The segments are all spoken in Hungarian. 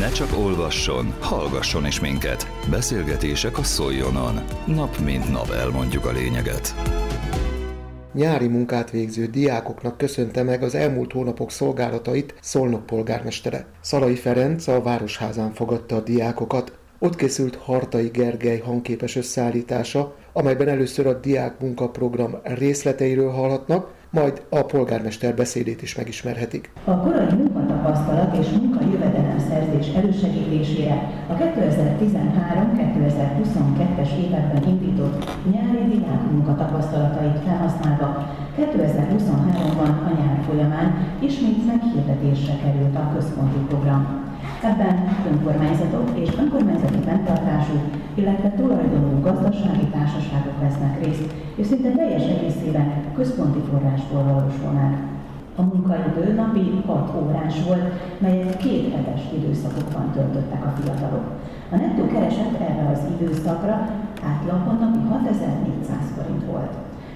Ne csak olvasson, hallgasson is minket. Beszélgetések a Szoljonon. Nap mint nap elmondjuk a lényeget. Nyári munkát végző diákoknak köszönte meg az elmúlt hónapok szolgálatait Szolnok polgármestere. Szalai Ferenc a Városházán fogadta a diákokat. Ott készült Hartai Gergely hangképes összeállítása, amelyben először a diák munkaprogram részleteiről hallhatnak, majd a polgármester beszédét is megismerhetik. A korai munkatapasztalat és munkajövedelem szerzés elősegítésére a 2013-2022-es években indított nyári diák munkatapasztalatait felhasználva 2023-ban a nyár folyamán ismét meghirdetésre került a központi program. Ebben önkormányzatok és önkormányzati fenntartású, illetve tulajdonú gazdasági társaságok vesznek részt, és szinte teljes egészében központi forrásból valósul meg. A munkaidő napi 6 órás volt, melyet két hetes időszakokban töltöttek a fiatalok. A nettó kereset erre az időszakra átlagban napi 6400 forint volt.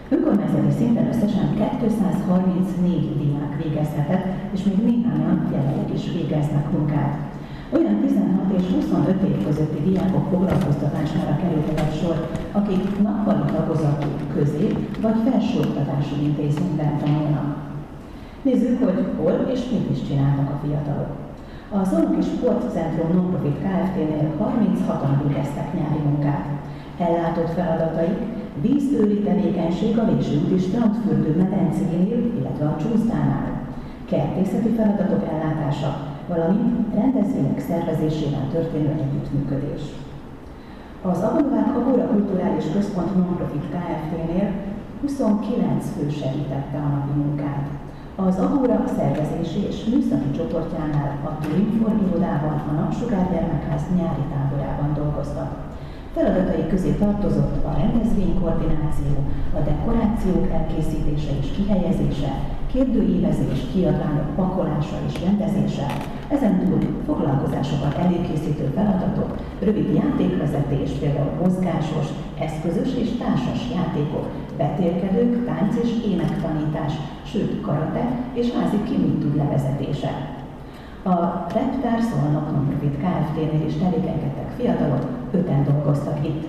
Önkormányzati szinten összesen 234 diák végezhetett, és még néhányan jelenleg is végeznek munkát. Olyan 16 és 25 év közötti diákok foglalkoztatására kerülhetett sor, akik nappali tagozatú közé vagy felsőoktatású intézményben tanulnak. Nézzük, hogy hol és mit is csináltak a fiatalok. A Zonki Sportcentrum Nonprofit Kft-nél 36-an végeztek nyári munkát. Ellátott feladataik vízőri tevékenység a Vésőúti Strandfürdő medencénél, illetve a Csúszdánál, kertészeti feladatok ellátása, valamint rendezvények szervezésében történő együttműködés. Az Agonovák Agora Kulturális Központ Nonprofit Kft-nél 29 fő segítette a napi munkát. Az Agora szervezési és műszaki csoportjánál a Turinfor irodában a Napsugár Gyermekház nyári táborában dolgoztak. Feladatai közé tartozott a rendezvénykoordináció, a dekorációk elkészítése és kihelyezése, kérdőívezés, kiadványok pakolása és rendezése, ezen túl foglalkozásokat előkészítő feladatok, rövid játékvezetés, például mozgásos, eszközös és társas játékok, betérkedők, tánc és énektanítás, sőt karate és házi kimittud levezetése. A Reptár Szolnok Nonprofit Kft-nél is tevékenykedtek fiatalok, öten dolgoztak itt.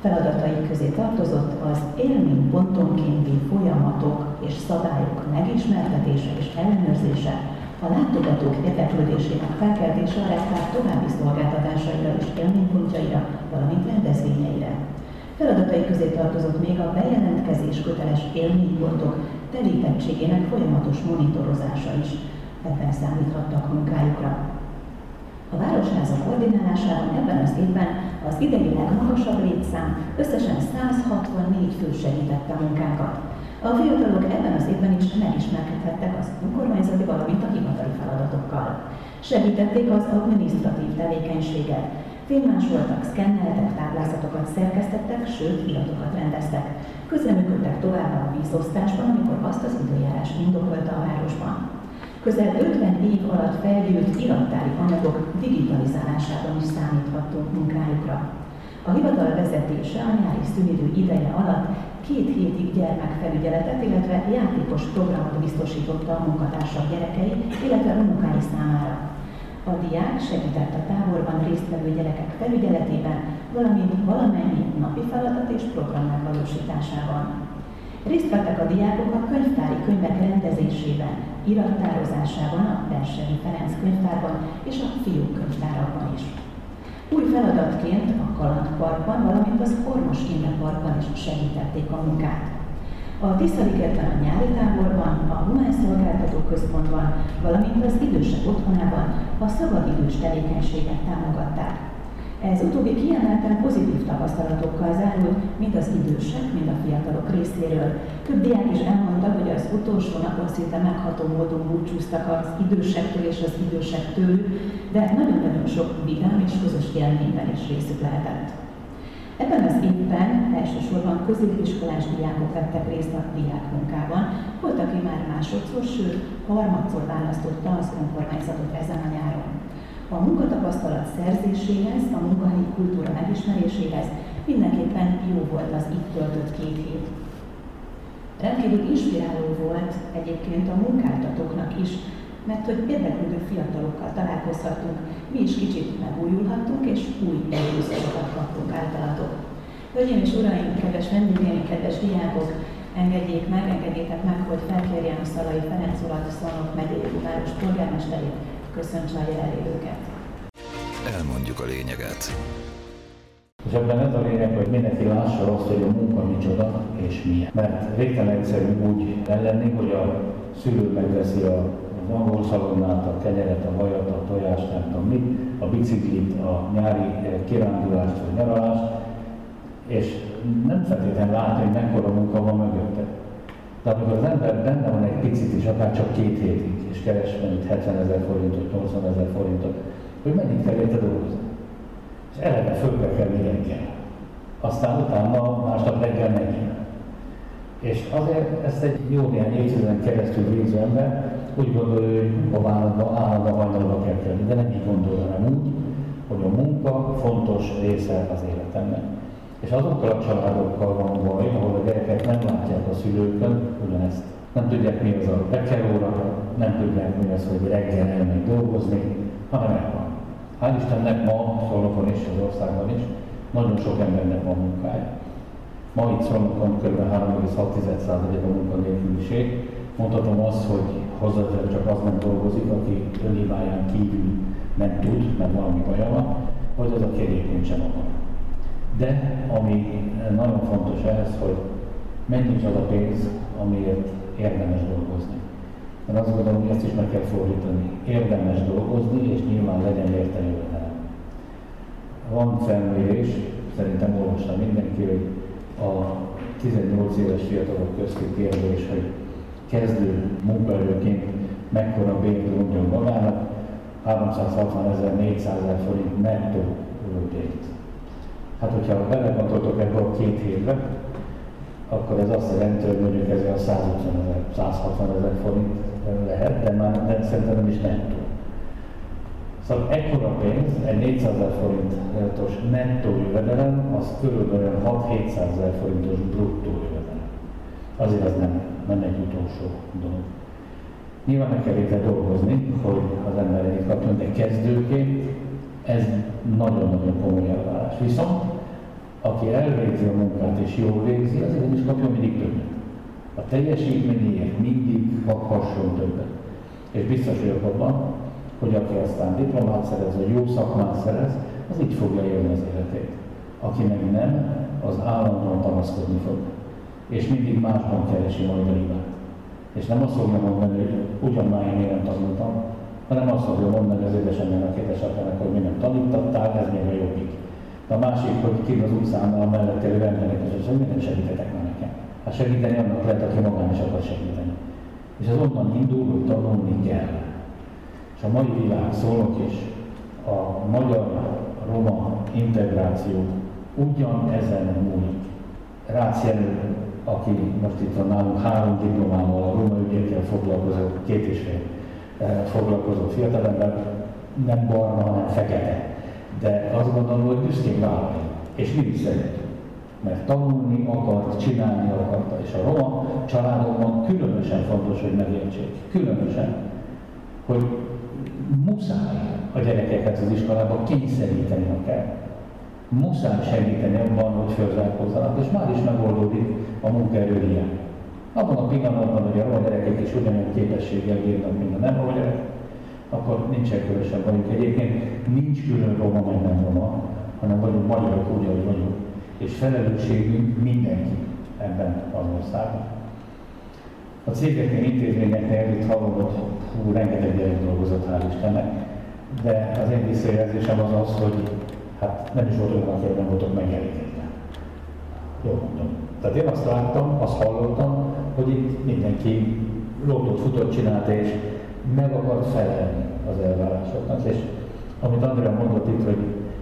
Feladatai közé tartozott az élménypontonkénti folyamatok és szabályok megismertetése és ellenőrzése, a látogatók érdeklődésének felkeltése a rektár további szolgáltatásaira és élménypontjaira, valamint rendezvényeire. Feladatai közé tartozott még a bejelentkezés köteles élménypontok telítettségének folyamatos monitorozása is. Ebben számíthattak munkájukra. A Városháza koordinálásában ebben az évben az idei legmagasabb létszám összesen 164 fő segítette a munkákat. A fiatalok ebben az évben is megismerkedhettek az önkormányzati, valamint a hivatali feladatokkal. Segítették az adminisztratív tevékenységet, filmásoltak, szkenneltek, táblázatokat szerkesztettek, sőt, iratokat rendeztek. Közreműködtek tovább a vízosztásban, amikor azt az időjárás indokolta a városban. Közel 50 év alatt felgyűlt irattári anyagok digitalizálásában is számíthattunk munkájukra. A hivatal vezetése a nyári szünidő ideje alatt két hétig gyermekfelügyeletet, illetve játékos programot biztosította a munkatársak gyerekei, illetve unokái számára. A diák segített a táborban résztvevő gyerekek felügyeletében, valamint valamennyi napi feladat és program megvalósításában. Részt vettek a diákok a könyvtári könyvek rendezésében, irattározásában, a Berseri Ferenc könyvtárban és a fiúk könyvtárakban is. Új feladatként a Kalandparkban, valamint az Ormos Imre Parkban is segítették a munkát. A Tiszaligetben a nyári táborban, a Humán Szolgáltató Központban, valamint az idősek otthonában a szabadidős tevékenységet támogatták. Ez utóbbi kiemelten pozitív tapasztalatokkal zárult, mind az idősek, mind a fiatalok részéről. Több diák is elmondta, hogy az utolsó napon szinte megható módon búcsúztak az idősektől és az idősektől, de nagyon-nagyon sok vidám és közös élményben is részük lehetett. Ebben az évben elsősorban középiskolás diákok vettek részt a diákmunkában, volt, aki már másodszor, sőt harmadszor választotta az önkormányzatot ezen a nyáron. A munkatapasztalat szerzéséhez, a munkahelyi kultúra megismeréséhez mindenképpen jó volt az itt töltött két hét. Rendkívül inspiráló volt egyébként a munkáltatóknak is, mert hogy érdeklődő fiatalokkal találkozhattunk, mi is kicsit megújulhattunk, és új előzőket kaptunk általatok. Hölgyeim és uraim, kedves vendégeim, kedves diákok, engedjék meg, engedjétek meg, hogy felkérjem Szalai Ferenc urat, Szolnok megyei város polgármesterét, köszöntse a jelenlévőket. Elmondjuk a lényeget. És ebben ez a lényeg, hogy mindenki lássa azt, hogy a munka micsoda és milyen. Mert végtelen egyszerű úgy ellenni, hogy a szülő megveszi a az angol szalonnát, a kenyeret, a vajat, a tojást, nem tudom mit, a biciklit, a nyári eh, kirándulást vagy nyaralást, és nem feltétlenül látni, hogy mekkora munka van mögötte. De amikor az ember benne van egy picit is, akár csak két hétig, és keres mondjuk 70 ezer forintot, 80 ezer forintot, hogy mennyit kell érte dolgozni. És eleve föl kell kelni reggel. Aztán utána másnap reggel megint. És azért ezt egy jó néhány évtizeden keresztül végző ember úgy gondolja, hogy munka állandó, állandó hajnalba kell kelni, de nem így gondolja, hanem úgy, hogy a munka fontos része az életemnek. És azokkal a családokkal van baj, ahol a gyerekek nem látják a szülőkön ugyanezt. Nem tudják, mi az a bekeróra, nem tudják, mi az, hogy reggel elmegy dolgozni, hanem megvan. Hál' Istennek ma Szolnokon is, az országban is, nagyon sok embernek van munkája. Ma itt Szolnokon kb. 3,6% a munkanélküliség. Mondhatom azt, hogy hozzáteszem csak az nem dolgozik, aki önhibáján kívül nem tud, mert valami baja van, vagy az, aki egyébként sem akar. De ami nagyon fontos ehhez, hogy mennyi az a pénz, amiért érdemes dolgozni. Én azt gondolom, hogy ezt is meg kell fordítani. Érdemes dolgozni, és nyilván legyen érte jövedelem. Van felmérés, szerintem olvasta mindenki, hogy a 18 éves fiatalok közti kérdés, hogy kezdő munkaerőként mekkora bért mondjon magának, 360 ezer, 400 ezer forint nettó bért. Hát, hogyha belegondoltok ebbe a két hétbe, akkor ez azt jelenti, hogy mondjuk ez a 150 ezer, 160 ezer forint lehet, de már de szerintem nem is nettó. Szóval ekkora pénz, egy 400 ezer forintos nettó jövedelem, az körülbelül 6-700 ezer forintos bruttó jövedelem. Azért az nem, nem egy utolsó dolog. Nyilván meg kell dolgozni, hogy az ember kapjon, de kezdőként ez nagyon-nagyon komoly elvárás. Viszont aki elvégzi a munkát és jól végzi, az is kapja mindig többet. A teljesítményéért mindig kaphasson többet. És biztos vagyok abban, hogy aki aztán diplomát szerez, vagy jó szakmát szerez, az így fogja élni az életét. Aki meg nem, az állandóan panaszkodni fog. És mindig másban keresi majd a hibát. És nem azt fogja mondani, hogy ugyan már én nem tanultam, hanem azt fogja mondani az édesanyjának, édesapjának, hogy mi nem tanítottál, ez még a jobbik. De a másik, hogy ki az utcán a mellett élő emberek, és hogy nem segítetek már nekem. Hát segíteni annak lehet, aki magán is akar segíteni. És az onnan indul, hogy tanulni kell. És a mai világ szólok is, a magyar-roma integráció ugyan ezen múlik. Rácz aki most itt van nálunk három diplomával, a roma ügyekkel foglalkozó, két és fél foglalkozó fiatalember, nem barna, hanem fekete. De azt gondolom, hogy büszkén vállalni, és mi is szeretjük. Mert tanulni akart, csinálni akarta, és a roma családokban különösen fontos, hogy megértsék. Különösen, hogy muszáj a gyerekeket az iskolába kényszeríteni, kell. Muszáj segíteni abban, hogy fölzárkózzanak, és már is megoldódik a munkaerő hiány. Abban a pillanatban, hogy a roma gyerekek is ugyanolyan képességgel bírnak, mint a nem roma akkor nincsen különösebb vagyunk. Egyébként nincs külön roma, meg nem roma, hanem vagyunk magyarok úgy, ahogy vagyunk. És felelősségünk mindenki ebben az országban. A cégeknél, intézményeknél itt hallom, hogy hú, rengeteg gyerek dolgozott, hál' Istennek, de az én visszajelzésem az az, hogy hát nem is volt olyan, hogy nem voltak megelégedve. Jól mondom. Tehát én azt láttam, azt hallottam, hogy itt mindenki lódott, futott, csinált, és meg akart felelni az elvárásoknak. És amit Andrea mondott itt, hogy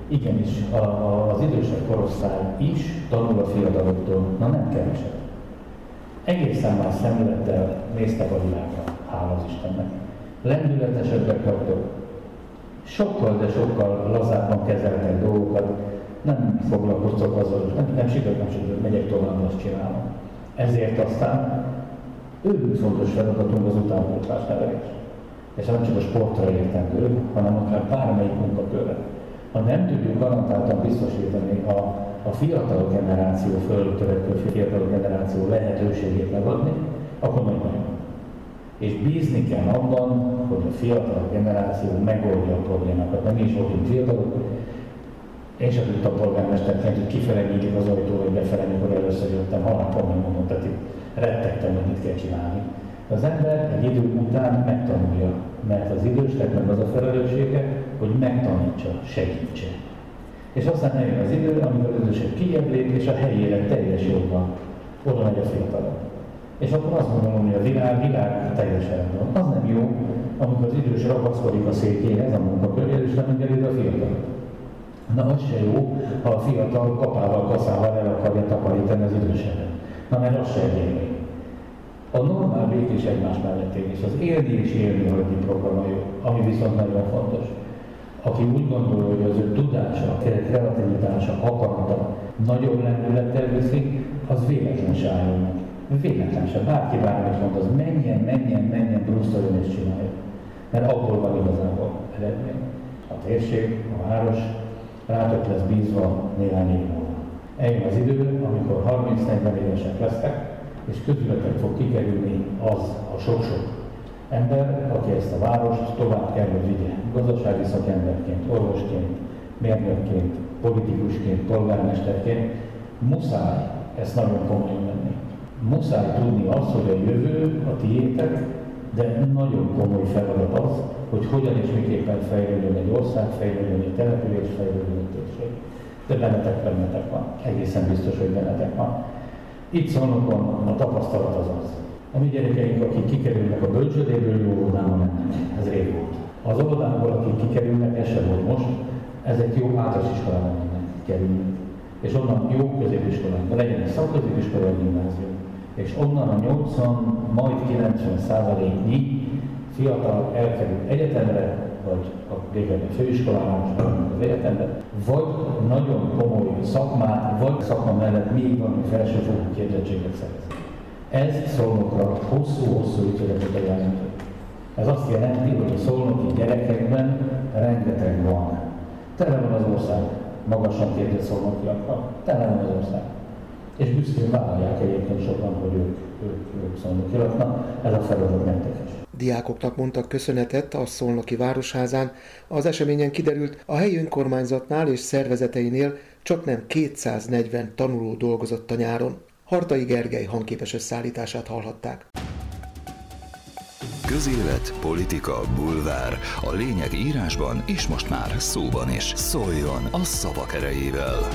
igenis a, a, az idősebb korosztály is tanul a fiataloktól, na nem keveset. Egészen más szemülettel néztek a világra, hála az Istennek. Lendületesebbek vagytok, sokkal, de sokkal lazábban kezeltek dolgokat, nem foglalkoztok azzal, nem, nem sikerült, nem sikerült, megyek tovább, azt csinálom. Ezért aztán őrült fontos feladatunk az utánpótlás nevelés. és nem csak a sportra értendő, hanem akár bármelyik munkakörre. Ha nem tudjuk garantáltan biztosítani a, a fiatal generáció, föltörekvő fiatal generáció lehetőségét megadni, akkor nagy baj És bízni kell abban, hogy a fiatal generáció megoldja a problémákat. Nem is voltunk fiatalok, én sem tudtam polgármesterként, hogy kifele nyílik az ajtó, vagy befele, amikor először jöttem, halálkomolyan mondom, tehát itt rettegtem, hogy mit kell csinálni. Az ember egy idő után megtanulja, mert az idősnek meg az a felelőssége, hogy megtanítsa, segítse. És aztán eljön az idő, amikor az idősebb kijebb lép, és a helyére teljes jogban oda megy a fiatalabb. És akkor azt mondom, hogy a világ, világ teljesen van. Az nem jó, amikor az idős ragaszkodik a székéhez, a munkaköréhez, és nem engedi a fiatal. Na az se jó, ha a fiatal kapával, kaszával el akarja takarítani az idősebbet. Na mert az se élni. A normál békés egymás mellett élni, és az élni és élni hagyni program jó, ami viszont nagyon fontos. Aki úgy gondolja, hogy az ő tudása, kreativitása, akarata nagyobb lendülettel viszi, az véletlen se álljon meg. Véletlen se. Bárki bármit mond, az menjen, menjen, menjen, brusztoljon és csinálja. Mert abból van igazából eredmény. A térség, a város, rátok lesz bízva néhány év múlva. Eljön az idő, amikor 30-40 évesek lesztek, és közületek fog kikerülni az a sok-sok ember, aki ezt a várost tovább kell, hogy vigye. Gazdasági szakemberként, orvosként, mérnökként, politikusként, polgármesterként muszáj ezt nagyon komolyan venni. Muszáj tudni azt, hogy a jövő a tiétek, de nagyon komoly feladat az, hogy hogyan és miképpen fejlődjön egy ország, fejlődjön egy település, fejlődjön egy térség. De bennetek, bennetek van. Egészen biztos, hogy bennetek van. Itt szólnokon a tapasztalat az az. A mi gyerekeink, akik kikerülnek a bölcsödéből, jó óvodába mennek. Ez rég volt. Az óvodából, akik kikerülnek, ez sem volt most, ezek jó általános iskolába mennek, kerülnek. És onnan jó középiskolák, legyen egy szakközépiskola, egy gimnázium. És onnan a 80, majd 90 százaléknyi fiatal elkerül egyetemre, vagy a régebbi főiskolában, az egyetemre, vagy nagyon komoly szakmát, vagy szakma mellett még valami felsőfokú képzettséget szerez. Ez szolnokra hosszú-hosszú ítéletet ajánlott. Ez azt jelenti, hogy a szolnoki gyerekekben rengeteg van. Tele van az ország magasan képzett szolnokiakkal. Tele van az ország. És büszkén vállalják egyébként sokan, hogy ők, ők, ők szolnokiaknak. Ez a feladat nektek is. Diákoknak mondtak köszönetet a Szolnoki Városházán. Az eseményen kiderült, a helyi önkormányzatnál és szervezeteinél csak nem 240 tanuló dolgozott a nyáron. Hartai Gergely hangképes összeállítását hallhatták. Közélet, politika, bulvár. A lényeg írásban és most már szóban is. Szóljon a szavak erejével!